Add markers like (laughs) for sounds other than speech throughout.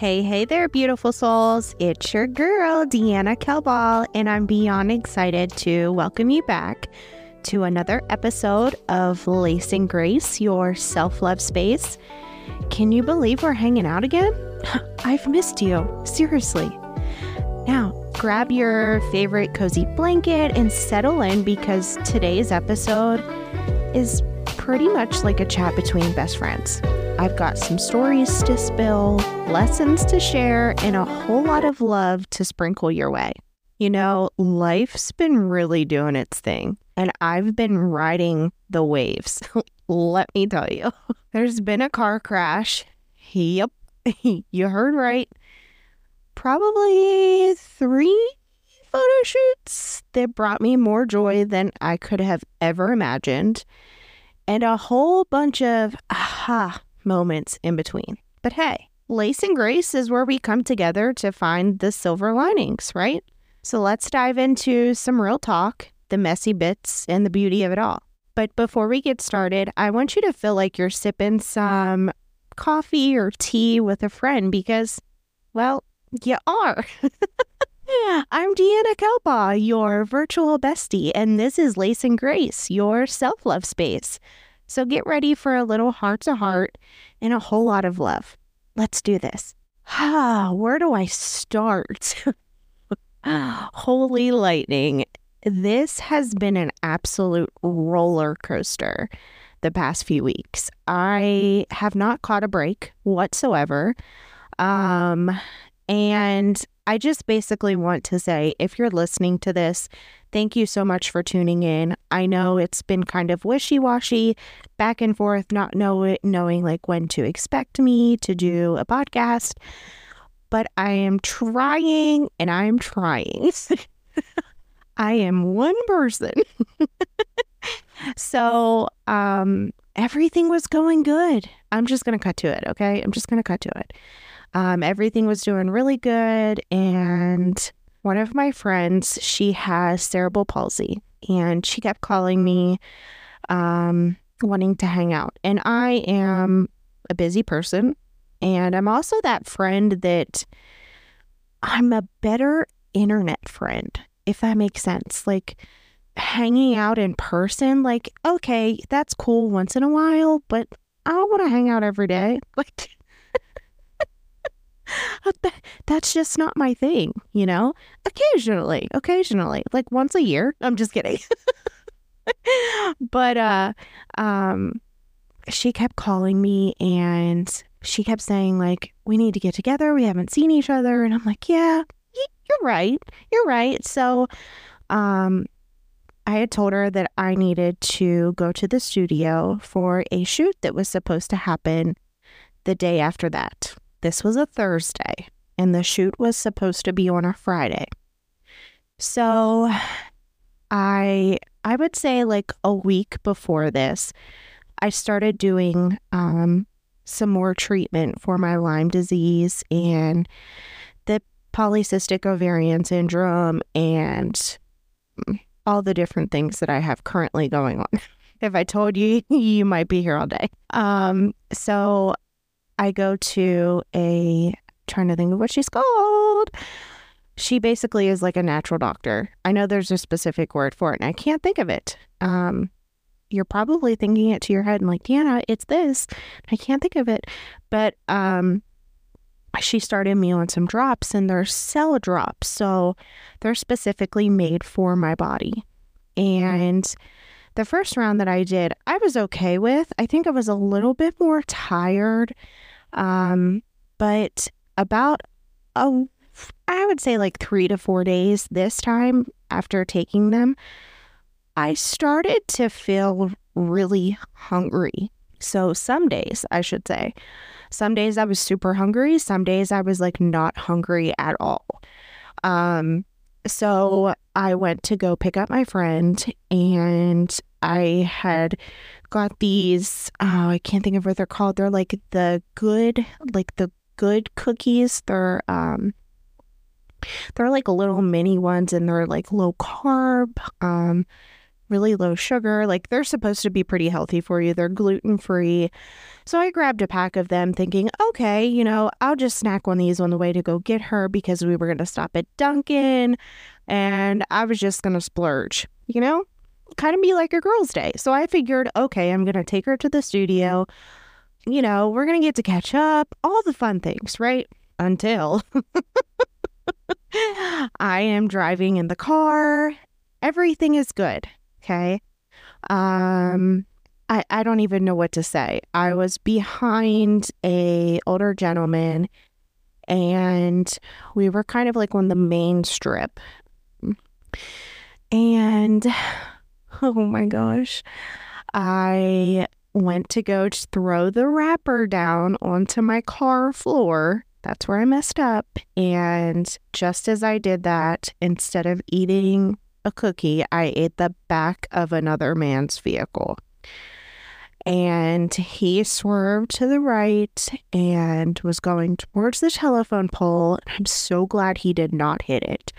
Hey, hey there, beautiful souls. It's your girl, Deanna Kelbaugh, and I'm beyond excited to welcome you back to another episode of Lace and Grace, your self love space. Can you believe we're hanging out again? (gasps) I've missed you, seriously. Now, grab your favorite cozy blanket and settle in because today's episode is pretty much like a chat between best friends. I've got some stories to spill, lessons to share, and a whole lot of love to sprinkle your way. You know, life's been really doing its thing, and I've been riding the waves. (laughs) Let me tell you, (laughs) there's been a car crash. Yep, (laughs) you heard right. Probably three photo shoots that brought me more joy than I could have ever imagined, and a whole bunch of aha moments in between. But hey, Lace and Grace is where we come together to find the silver linings, right? So let's dive into some real talk, the messy bits, and the beauty of it all. But before we get started, I want you to feel like you're sipping some coffee or tea with a friend because, well, you are. (laughs) I'm Deanna Kelbaugh, your virtual bestie, and this is Lace and Grace, your self love space. So get ready for a little heart to heart and a whole lot of love. Let's do this. Ah, (sighs) where do I start? (laughs) Holy lightning. This has been an absolute roller coaster the past few weeks. I have not caught a break whatsoever. Um, and I just basically want to say if you're listening to this, thank you so much for tuning in. I know it's been kind of wishy washy, back and forth, not know knowing like when to expect me to do a podcast, but I am trying and I'm trying. (laughs) I am one person. (laughs) so, um, everything was going good. I'm just going to cut to it, okay? I'm just going to cut to it. Um, everything was doing really good. And one of my friends, she has cerebral palsy, and she kept calling me, um, wanting to hang out. And I am a busy person. And I'm also that friend that I'm a better internet friend, if that makes sense. Like, hanging out in person, like, okay, that's cool once in a while, but I don't want to hang out every day. (laughs) Like, that's just not my thing, you know? Occasionally, occasionally, like once a year. I'm just kidding. (laughs) but uh um she kept calling me and she kept saying like we need to get together. We haven't seen each other and I'm like, "Yeah, you're right. You're right." So um I had told her that I needed to go to the studio for a shoot that was supposed to happen the day after that. This was a Thursday, and the shoot was supposed to be on a Friday. So I I would say like a week before this, I started doing um, some more treatment for my Lyme disease and the polycystic ovarian syndrome and all the different things that I have currently going on. (laughs) if I told you, (laughs) you might be here all day. Um, so I go to a trying to think of what she's called. She basically is like a natural doctor. I know there's a specific word for it, and I can't think of it. Um, you're probably thinking it to your head and like, Deanna, it's this. I can't think of it. But um, she started me on some drops, and they're cell drops. So they're specifically made for my body. And the first round that I did, I was okay with. I think I was a little bit more tired um, but about a, I would say like three to four days this time after taking them, I started to feel really hungry. So some days, I should say, some days I was super hungry. Some days I was like not hungry at all. Um, so I went to go pick up my friend and I had got these oh, I can't think of what they're called. They're like the good like the good cookies. They're um they're like little mini ones and they're like low carb. Um really low sugar. Like they're supposed to be pretty healthy for you. They're gluten free. So I grabbed a pack of them thinking, okay, you know, I'll just snack on these on the way to go get her because we were going to stop at Dunkin' and I was just going to splurge, you know, kind of be like a girl's day. So I figured, okay, I'm going to take her to the studio. You know, we're going to get to catch up, all the fun things, right? Until (laughs) I am driving in the car. Everything is good. Okay. Um, I, I don't even know what to say. I was behind a older gentleman and we were kind of like on the main strip. And (laughs) oh my gosh, I went to go throw the wrapper down onto my car floor. That's where I messed up. And just as I did that, instead of eating a cookie, I ate the back of another man's vehicle. And he swerved to the right and was going towards the telephone pole. I'm so glad he did not hit it.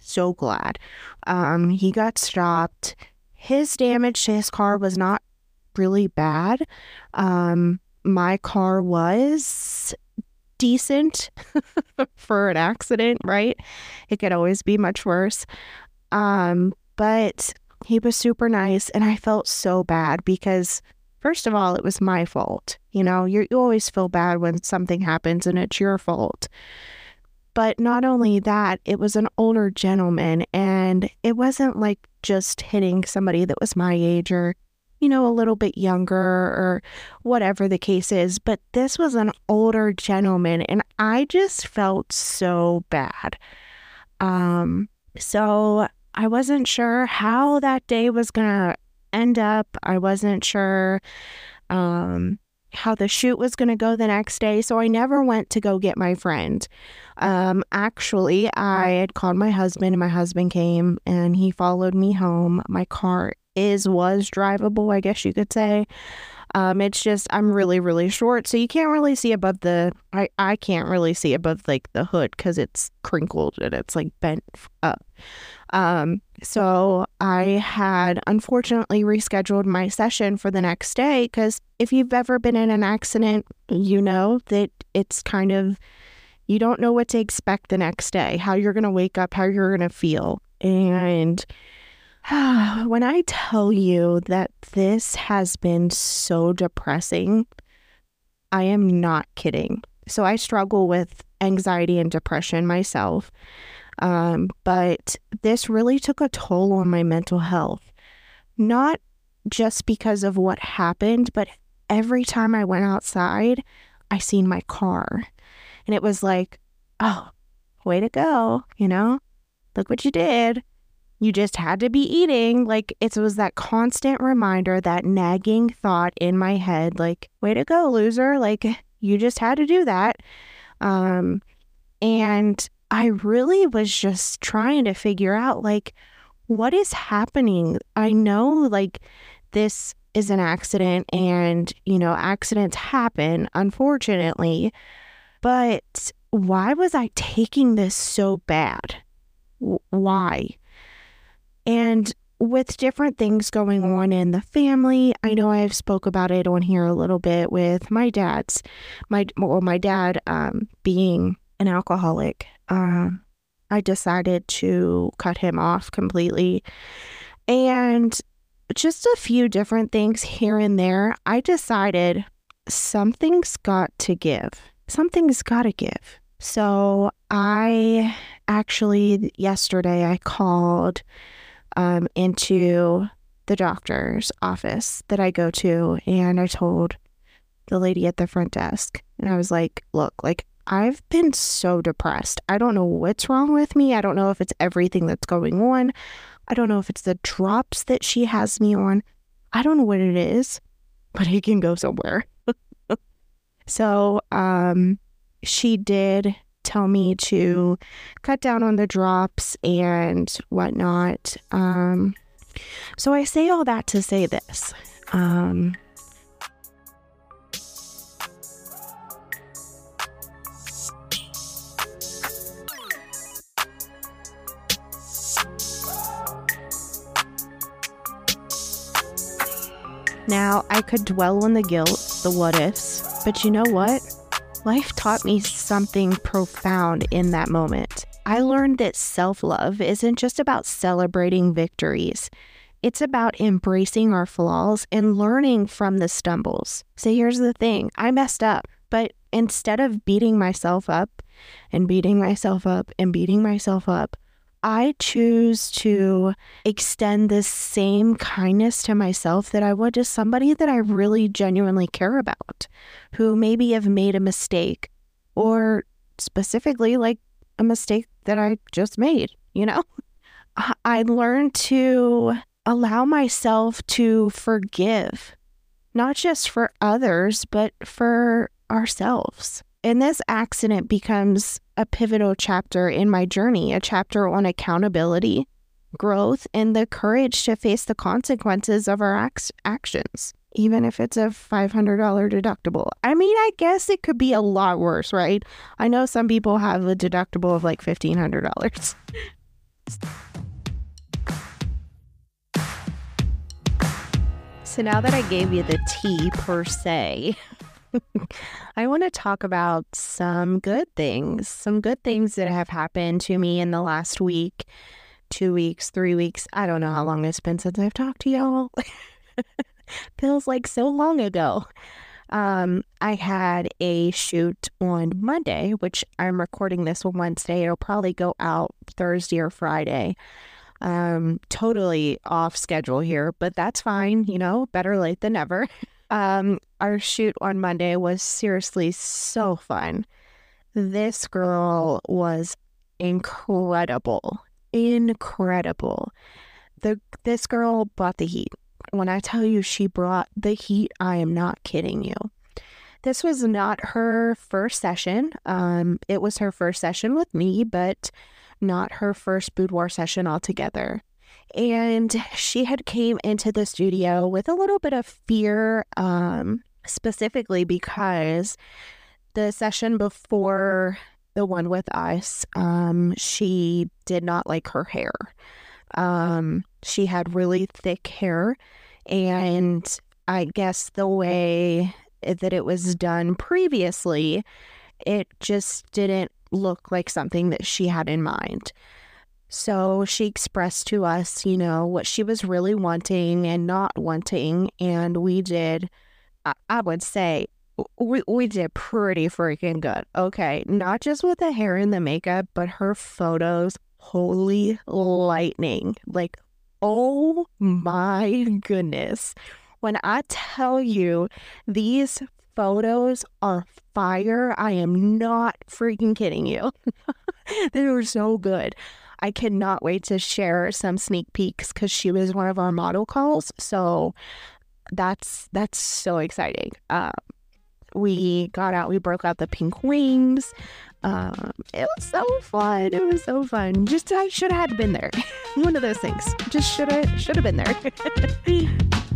So glad. Um, he got stopped. His damage to his car was not really bad. Um, my car was decent (laughs) for an accident, right? It could always be much worse. Um, but he was super nice and I felt so bad because first of all, it was my fault. You know, you you always feel bad when something happens and it's your fault. But not only that, it was an older gentleman and it wasn't like just hitting somebody that was my age or you know, a little bit younger or whatever the case is, but this was an older gentleman and I just felt so bad. Um so I wasn't sure how that day was going to end up. I wasn't sure um, how the shoot was going to go the next day. So I never went to go get my friend. Um, actually, I had called my husband, and my husband came and he followed me home. My car is, was drivable, I guess you could say. Um, it's just I'm really really short, so you can't really see above the. I I can't really see above like the hood because it's crinkled and it's like bent up. Um, so I had unfortunately rescheduled my session for the next day because if you've ever been in an accident, you know that it's kind of, you don't know what to expect the next day, how you're going to wake up, how you're going to feel. And (sighs) when I tell you that this has been so depressing, I am not kidding. So I struggle with anxiety and depression myself. Um, but this really took a toll on my mental health. Not just because of what happened, but every time I went outside, I seen my car. And it was like, oh, way to go, you know? Look what you did. You just had to be eating. Like it was that constant reminder, that nagging thought in my head, like, way to go, loser. Like you just had to do that. Um, and I really was just trying to figure out like what is happening. I know like this is an accident and, you know, accidents happen, unfortunately, but why was I taking this so bad? W- why? And with different things going on in the family, I know I've spoke about it on here a little bit with my dad's, my well, my dad um, being an alcoholic um, I decided to cut him off completely. And just a few different things here and there, I decided something's got to give. Something's got to give. So I actually, yesterday, I called um, into the doctor's office that I go to and I told the lady at the front desk, and I was like, look, like, I've been so depressed. I don't know what's wrong with me. I don't know if it's everything that's going on. I don't know if it's the drops that she has me on. I don't know what it is, but it can go somewhere. (laughs) so, um, she did tell me to cut down on the drops and whatnot. Um, so I say all that to say this. Um, Now, I could dwell on the guilt, the what ifs, but you know what? Life taught me something profound in that moment. I learned that self love isn't just about celebrating victories. It's about embracing our flaws and learning from the stumbles. So here's the thing I messed up, but instead of beating myself up and beating myself up and beating myself up, I choose to extend the same kindness to myself that I would to somebody that I really genuinely care about, who maybe have made a mistake or specifically like a mistake that I just made, you know? I learned to allow myself to forgive, not just for others, but for ourselves. And this accident becomes a pivotal chapter in my journey, a chapter on accountability, growth, and the courage to face the consequences of our ac- actions, even if it's a $500 deductible. I mean, I guess it could be a lot worse, right? I know some people have a deductible of like $1,500. So now that I gave you the tea per se, (laughs) I want to talk about some good things, some good things that have happened to me in the last week, two weeks, three weeks. I don't know how long it's been since I've talked to y'all. (laughs) Feels like so long ago. Um, I had a shoot on Monday, which I'm recording this on Wednesday. It'll probably go out Thursday or Friday um, totally off schedule here, but that's fine. You know, better late than never. (laughs) Um, our shoot on Monday was seriously so fun. This girl was incredible, incredible. The this girl brought the heat. When I tell you she brought the heat, I am not kidding you. This was not her first session. Um, it was her first session with me, but not her first boudoir session altogether. And she had came into the studio with a little bit of fear, um, specifically because the session before the one with us, um, she did not like her hair. Um, she had really thick hair, and I guess the way that it was done previously, it just didn't look like something that she had in mind. So she expressed to us, you know, what she was really wanting and not wanting. And we did, I would say, we, we did pretty freaking good. Okay. Not just with the hair and the makeup, but her photos, holy lightning. Like, oh my goodness. When I tell you these photos are fire. I am not freaking kidding you. (laughs) they were so good. I cannot wait to share some sneak peeks because she was one of our model calls. So that's that's so exciting. Um, we got out, we broke out the pink wings. Um, it was so fun. It was so fun. Just I should have been there. (laughs) one of those things. Just should have should have been there. (laughs)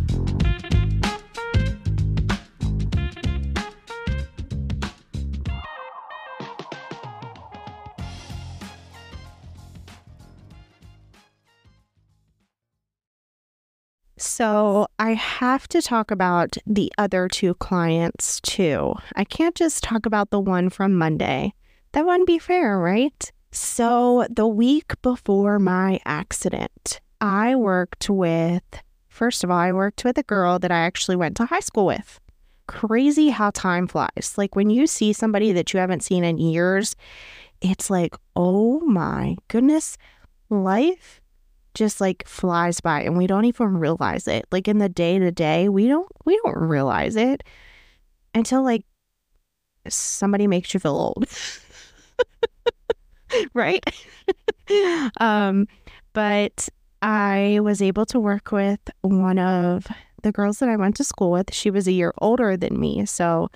So I have to talk about the other two clients too. I can't just talk about the one from Monday. That wouldn't be fair, right? So the week before my accident, I worked with, first of all, I worked with a girl that I actually went to high school with. Crazy how time flies. Like when you see somebody that you haven't seen in years, it's like, oh my goodness, life just like flies by and we don't even realize it. Like in the day to day, we don't we don't realize it until like somebody makes you feel old. (laughs) right? (laughs) um but I was able to work with one of the girls that I went to school with. She was a year older than me. So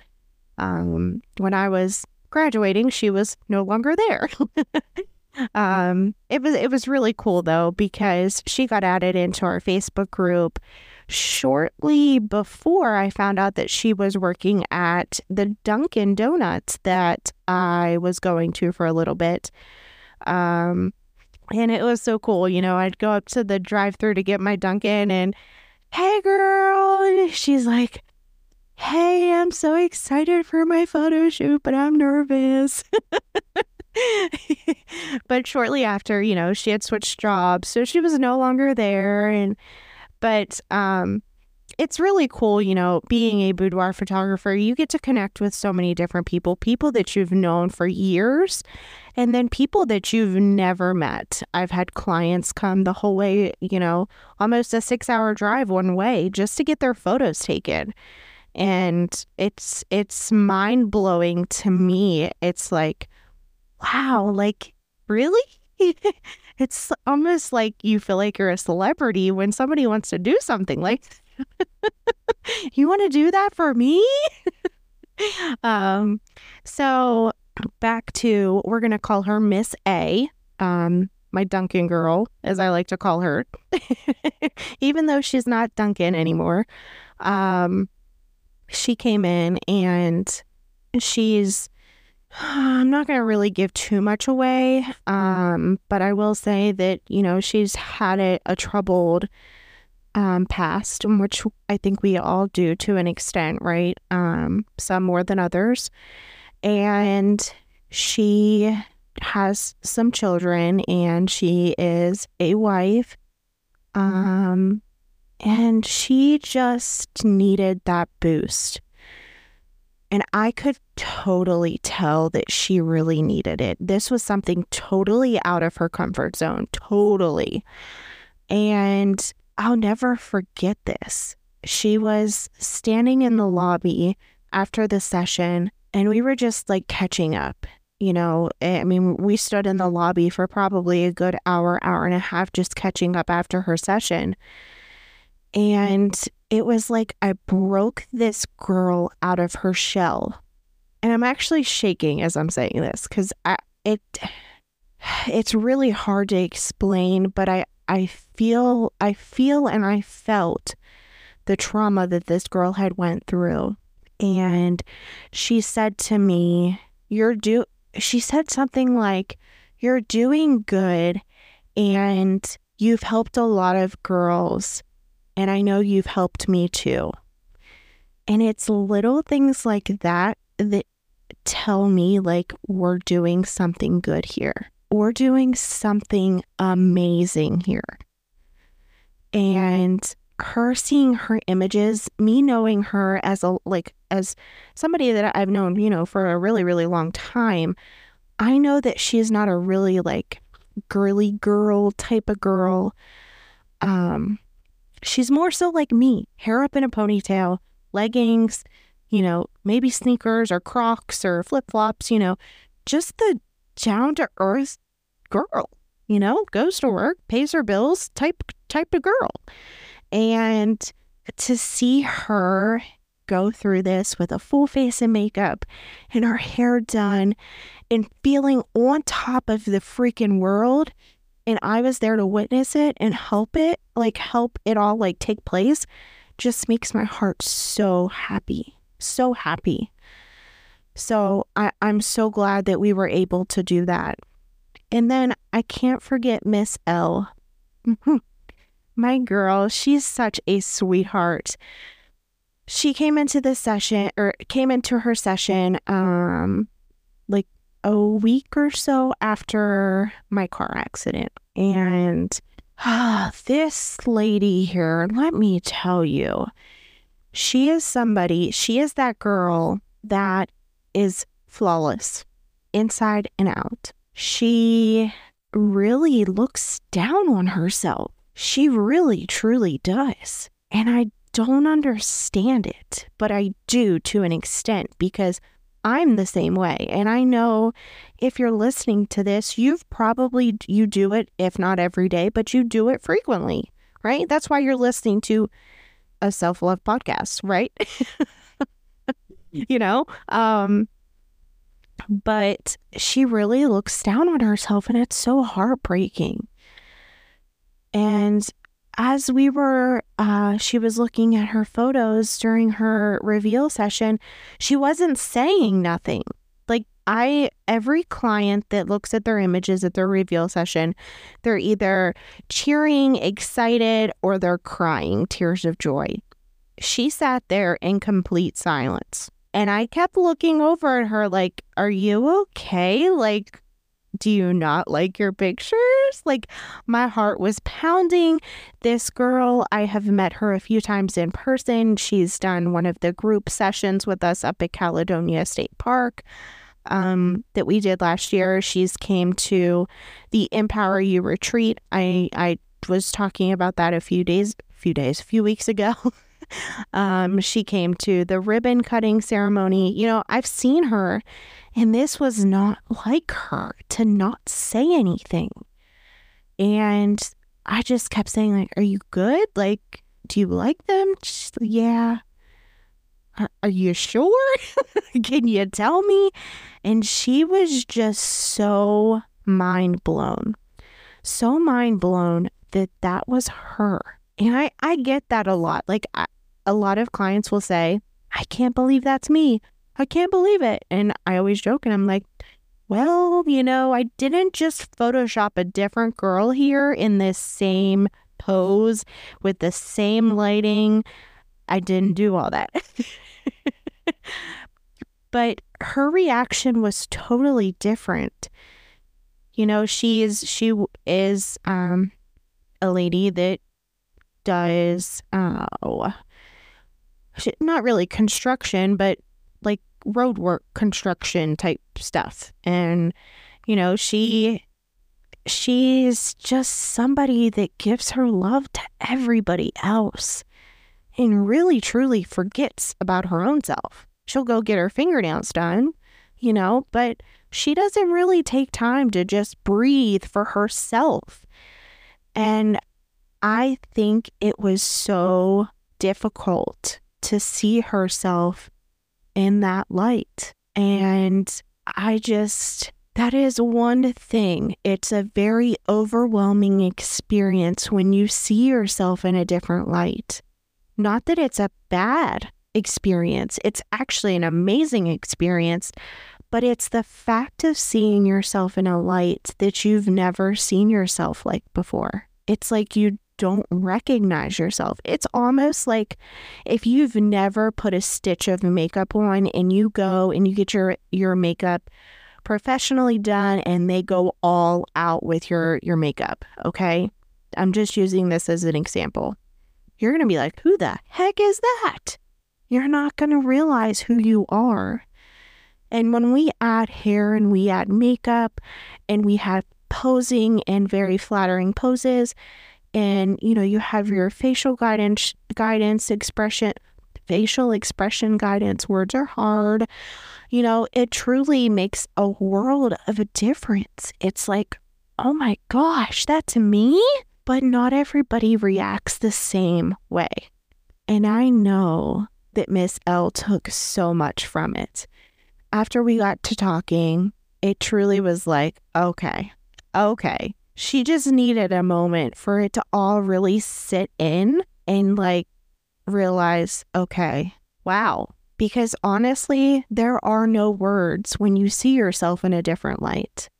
um when I was graduating, she was no longer there. (laughs) Um, it was it was really cool though because she got added into our Facebook group shortly before I found out that she was working at the Dunkin' Donuts that I was going to for a little bit. Um, and it was so cool. You know, I'd go up to the drive through to get my Dunkin' and Hey, girl. And she's like, Hey, I'm so excited for my photo shoot, but I'm nervous. (laughs) (laughs) but shortly after, you know, she had switched jobs, so she was no longer there. And, but, um, it's really cool, you know, being a boudoir photographer. You get to connect with so many different people, people that you've known for years, and then people that you've never met. I've had clients come the whole way, you know, almost a six hour drive one way just to get their photos taken and it's it's mind blowing to me. It's like, wow, like really? (laughs) it's almost like you feel like you're a celebrity when somebody wants to do something like (laughs) you want to do that for me? (laughs) um so back to we're going to call her Miss A. Um my Dunkin' girl, as I like to call her, even though she's not Dunkin' anymore. Um, she came in and she's I'm not going to really give too much away, um, but I will say that, you know, she's had a, a troubled um, past, which I think we all do to an extent, right? Um, some more than others. And she has some children and she is a wife. Um, and she just needed that boost. And I could totally tell that she really needed it. This was something totally out of her comfort zone, totally. And I'll never forget this. She was standing in the lobby after the session, and we were just like catching up. You know, eh, I mean, we stood in the lobby for probably a good hour, hour and a half just catching up after her session. And it was like I broke this girl out of her shell. And I'm actually shaking as I'm saying this because it (sighs) it's really hard to explain, but I I feel I feel and I felt the trauma that this girl had went through. And she said to me, "You're do." She said something like, "You're doing good, and you've helped a lot of girls." And I know you've helped me too. And it's little things like that that tell me, like, we're doing something good here. We're doing something amazing here. And her seeing her images, me knowing her as a, like, as somebody that I've known, you know, for a really, really long time, I know that she's not a really, like, girly girl type of girl. Um, She's more so like me, hair up in a ponytail, leggings, you know, maybe sneakers or Crocs or flip flops, you know, just the down to earth girl, you know, goes to work, pays her bills type type of girl. And to see her go through this with a full face of makeup and her hair done and feeling on top of the freaking world and I was there to witness it and help it, like help it all like take place, just makes my heart so happy. So happy. So I, I'm so glad that we were able to do that. And then I can't forget Miss L. (laughs) my girl, she's such a sweetheart. She came into the session or came into her session um like a week or so after my car accident. And ah, this lady here, let me tell you, she is somebody, she is that girl that is flawless inside and out. She really looks down on herself. She really, truly does. And I don't understand it, but I do to an extent because I'm the same way. And I know if you're listening to this, you've probably you do it if not every day, but you do it frequently, right? That's why you're listening to a self-love podcast, right? (laughs) you know, um but she really looks down on herself and it's so heartbreaking. And as we were, uh, she was looking at her photos during her reveal session, she wasn't saying nothing. Like, I every client that looks at their images at their reveal session, they're either cheering, excited, or they're crying tears of joy. She sat there in complete silence. And I kept looking over at her like, Are you okay? Like, do you not like your pictures? Like, my heart was pounding. This girl, I have met her a few times in person. She's done one of the group sessions with us up at Caledonia State Park um, that we did last year. She's came to the Empower You retreat. I, I was talking about that a few days, few days, a few weeks ago. (laughs) um, she came to the ribbon cutting ceremony. You know, I've seen her and this was not like her to not say anything. And I just kept saying, like, are you good? Like, do you like them? She's yeah. Are you sure? (laughs) Can you tell me? And she was just so mind blown. So mind blown that that was her. And I, I get that a lot. Like, I, a lot of clients will say, I can't believe that's me. I can't believe it. And I always joke and I'm like, well, you know, I didn't just Photoshop a different girl here in this same pose with the same lighting. I didn't do all that. (laughs) but her reaction was totally different. You know, she is she is um a lady that does oh not really construction, but like roadwork construction type stuff. And, you know, she she's just somebody that gives her love to everybody else and really truly forgets about her own self. She'll go get her fingernails done, you know, but she doesn't really take time to just breathe for herself. And I think it was so difficult to see herself in that light. And I just, that is one thing. It's a very overwhelming experience when you see yourself in a different light. Not that it's a bad experience, it's actually an amazing experience, but it's the fact of seeing yourself in a light that you've never seen yourself like before. It's like you don't recognize yourself. It's almost like if you've never put a stitch of makeup on and you go and you get your your makeup professionally done and they go all out with your your makeup, okay? I'm just using this as an example. You're going to be like, "Who the heck is that?" You're not going to realize who you are. And when we add hair and we add makeup and we have posing and very flattering poses, and you know you have your facial guidance guidance expression facial expression guidance. Words are hard. You know it truly makes a world of a difference. It's like oh my gosh that's me? But not everybody reacts the same way. And i know that miss l took so much from it. After we got to talking it truly was like okay okay she just needed a moment for it to all really sit in and like realize, okay, wow. Because honestly, there are no words when you see yourself in a different light.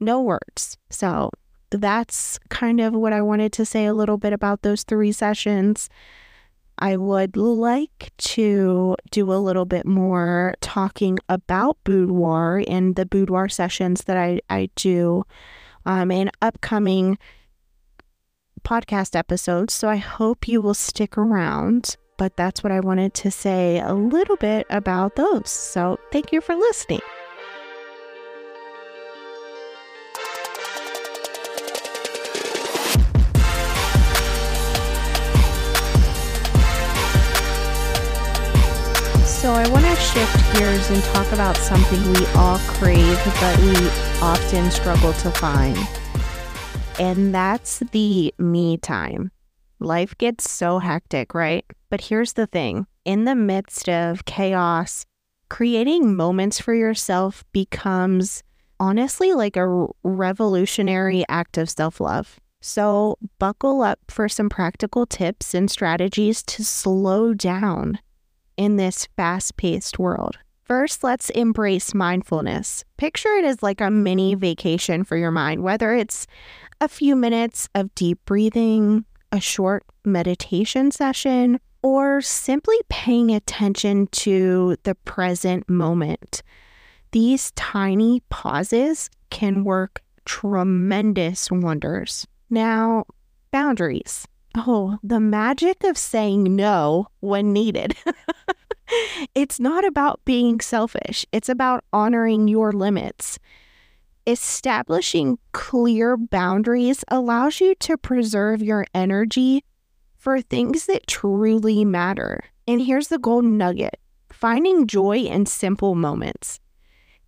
No words. So that's kind of what I wanted to say a little bit about those three sessions. I would like to do a little bit more talking about boudoir and the boudoir sessions that I, I do um, in upcoming podcast episodes. So I hope you will stick around. But that's what I wanted to say a little bit about those. So thank you for listening. So, I want to shift gears and talk about something we all crave, but we often struggle to find. And that's the me time. Life gets so hectic, right? But here's the thing in the midst of chaos, creating moments for yourself becomes honestly like a revolutionary act of self love. So, buckle up for some practical tips and strategies to slow down in this fast paced world. First, let's embrace mindfulness. Picture it as like a mini vacation for your mind, whether it's a few minutes of deep breathing, a short meditation session, or simply paying attention to the present moment. These tiny pauses can work tremendous wonders. Now, boundaries. Oh, the magic of saying no when needed. (laughs) it's not about being selfish, it's about honoring your limits. Establishing clear boundaries allows you to preserve your energy for things that truly matter. And here's the golden nugget finding joy in simple moments.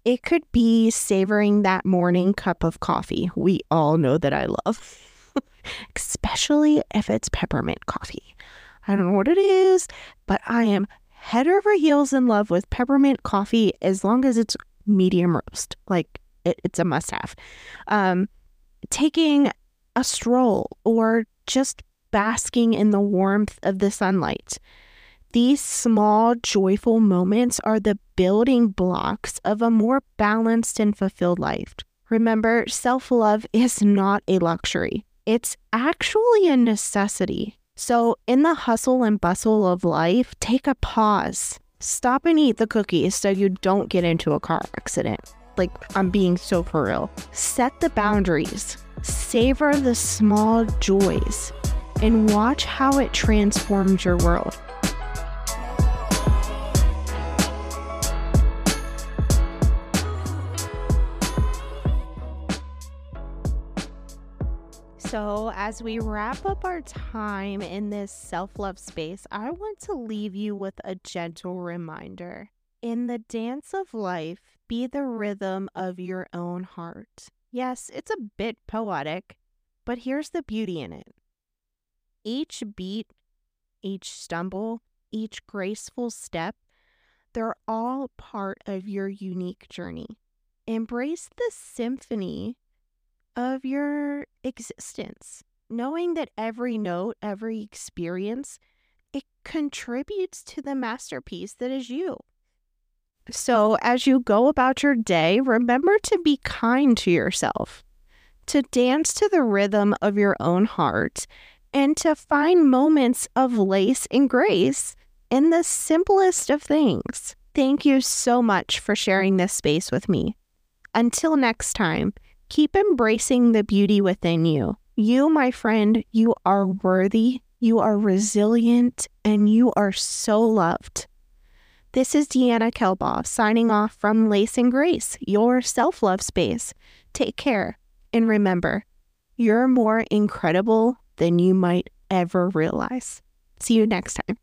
It could be savoring that morning cup of coffee we all know that I love, (laughs) especially if it's peppermint coffee. I don't know what it is, but I am head over heels in love with peppermint coffee as long as it's medium roast. Like it, it's a must have. Um, taking a stroll or just basking in the warmth of the sunlight. These small, joyful moments are the building blocks of a more balanced and fulfilled life. Remember, self love is not a luxury, it's actually a necessity. So, in the hustle and bustle of life, take a pause. Stop and eat the cookies so you don't get into a car accident. Like, I'm being so for real. Set the boundaries, savor the small joys, and watch how it transforms your world. So, as we wrap up our time in this self love space, I want to leave you with a gentle reminder. In the dance of life, be the rhythm of your own heart. Yes, it's a bit poetic, but here's the beauty in it. Each beat, each stumble, each graceful step, they're all part of your unique journey. Embrace the symphony of your existence, knowing that every note, every experience, it contributes to the masterpiece that is you. So, as you go about your day, remember to be kind to yourself, to dance to the rhythm of your own heart, and to find moments of lace and grace in the simplest of things. Thank you so much for sharing this space with me. Until next time, Keep embracing the beauty within you. You, my friend, you are worthy, you are resilient, and you are so loved. This is Deanna Kelbaugh signing off from Lace and Grace, your self love space. Take care, and remember, you're more incredible than you might ever realize. See you next time.